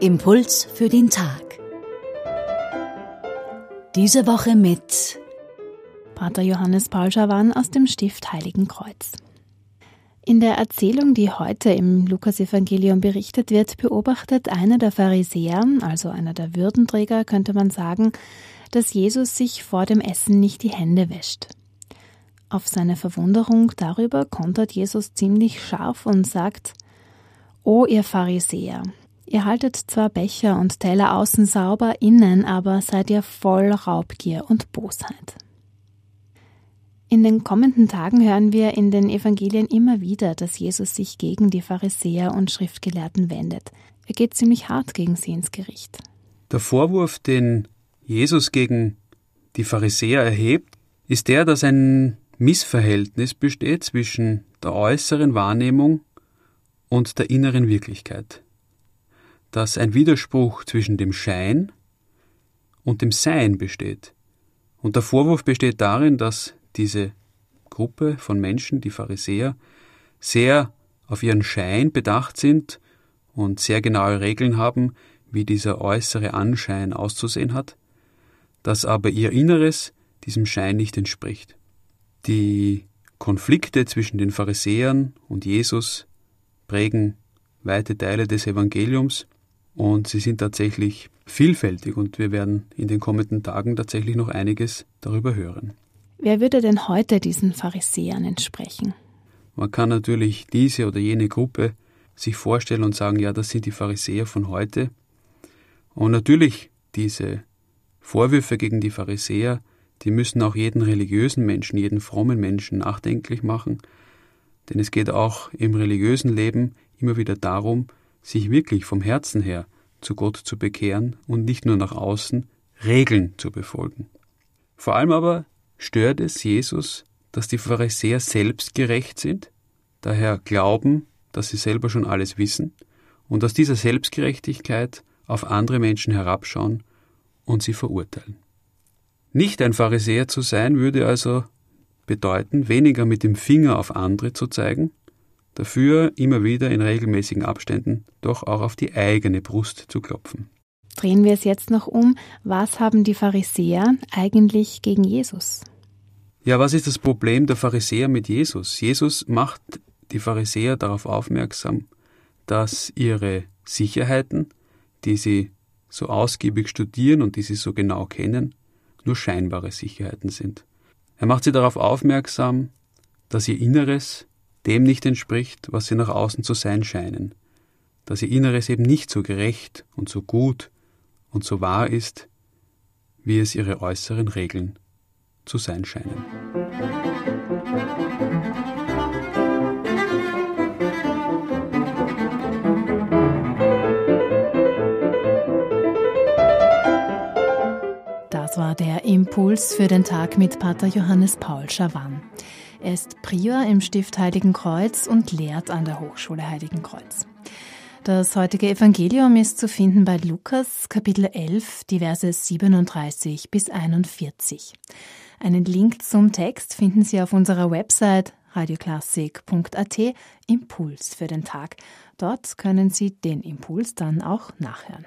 Impuls für den Tag. Diese Woche mit Pater Johannes Paul Schawan aus dem Stift Heiligen Kreuz. In der Erzählung, die heute im Lukasevangelium berichtet wird, beobachtet einer der Pharisäer, also einer der Würdenträger, könnte man sagen, dass Jesus sich vor dem Essen nicht die Hände wäscht. Auf seine Verwunderung darüber kontert Jesus ziemlich scharf und sagt, O ihr Pharisäer, Ihr haltet zwar Becher und Teller außen sauber, innen aber seid ihr voll Raubgier und Bosheit. In den kommenden Tagen hören wir in den Evangelien immer wieder, dass Jesus sich gegen die Pharisäer und Schriftgelehrten wendet. Er geht ziemlich hart gegen sie ins Gericht. Der Vorwurf, den Jesus gegen die Pharisäer erhebt, ist der, dass ein Missverhältnis besteht zwischen der äußeren Wahrnehmung und der inneren Wirklichkeit dass ein Widerspruch zwischen dem Schein und dem Sein besteht. Und der Vorwurf besteht darin, dass diese Gruppe von Menschen, die Pharisäer, sehr auf ihren Schein bedacht sind und sehr genaue Regeln haben, wie dieser äußere Anschein auszusehen hat, dass aber ihr Inneres diesem Schein nicht entspricht. Die Konflikte zwischen den Pharisäern und Jesus prägen weite Teile des Evangeliums und sie sind tatsächlich vielfältig und wir werden in den kommenden Tagen tatsächlich noch einiges darüber hören. Wer würde denn heute diesen Pharisäern entsprechen? Man kann natürlich diese oder jene Gruppe sich vorstellen und sagen, ja, das sind die Pharisäer von heute. Und natürlich diese Vorwürfe gegen die Pharisäer, die müssen auch jeden religiösen Menschen, jeden frommen Menschen nachdenklich machen, denn es geht auch im religiösen Leben immer wieder darum, sich wirklich vom Herzen her zu Gott zu bekehren und nicht nur nach außen Regeln zu befolgen. Vor allem aber stört es Jesus, dass die Pharisäer selbstgerecht sind, daher glauben, dass sie selber schon alles wissen und aus dieser Selbstgerechtigkeit auf andere Menschen herabschauen und sie verurteilen. Nicht ein Pharisäer zu sein würde also bedeuten, weniger mit dem Finger auf andere zu zeigen, Dafür immer wieder in regelmäßigen Abständen doch auch auf die eigene Brust zu klopfen. Drehen wir es jetzt noch um. Was haben die Pharisäer eigentlich gegen Jesus? Ja, was ist das Problem der Pharisäer mit Jesus? Jesus macht die Pharisäer darauf aufmerksam, dass ihre Sicherheiten, die sie so ausgiebig studieren und die sie so genau kennen, nur scheinbare Sicherheiten sind. Er macht sie darauf aufmerksam, dass ihr Inneres dem nicht entspricht, was sie nach außen zu sein scheinen, dass ihr Inneres eben nicht so gerecht und so gut und so wahr ist, wie es ihre äußeren Regeln zu sein scheinen. Das war der Impuls für den Tag mit Pater Johannes Paul Schawan. Er ist Prior im Stift Heiligen Kreuz und lehrt an der Hochschule Heiligen Kreuz. Das heutige Evangelium ist zu finden bei Lukas Kapitel 11, die Verse 37 bis 41. Einen Link zum Text finden Sie auf unserer Website radioklassik.at Impuls für den Tag. Dort können Sie den Impuls dann auch nachhören.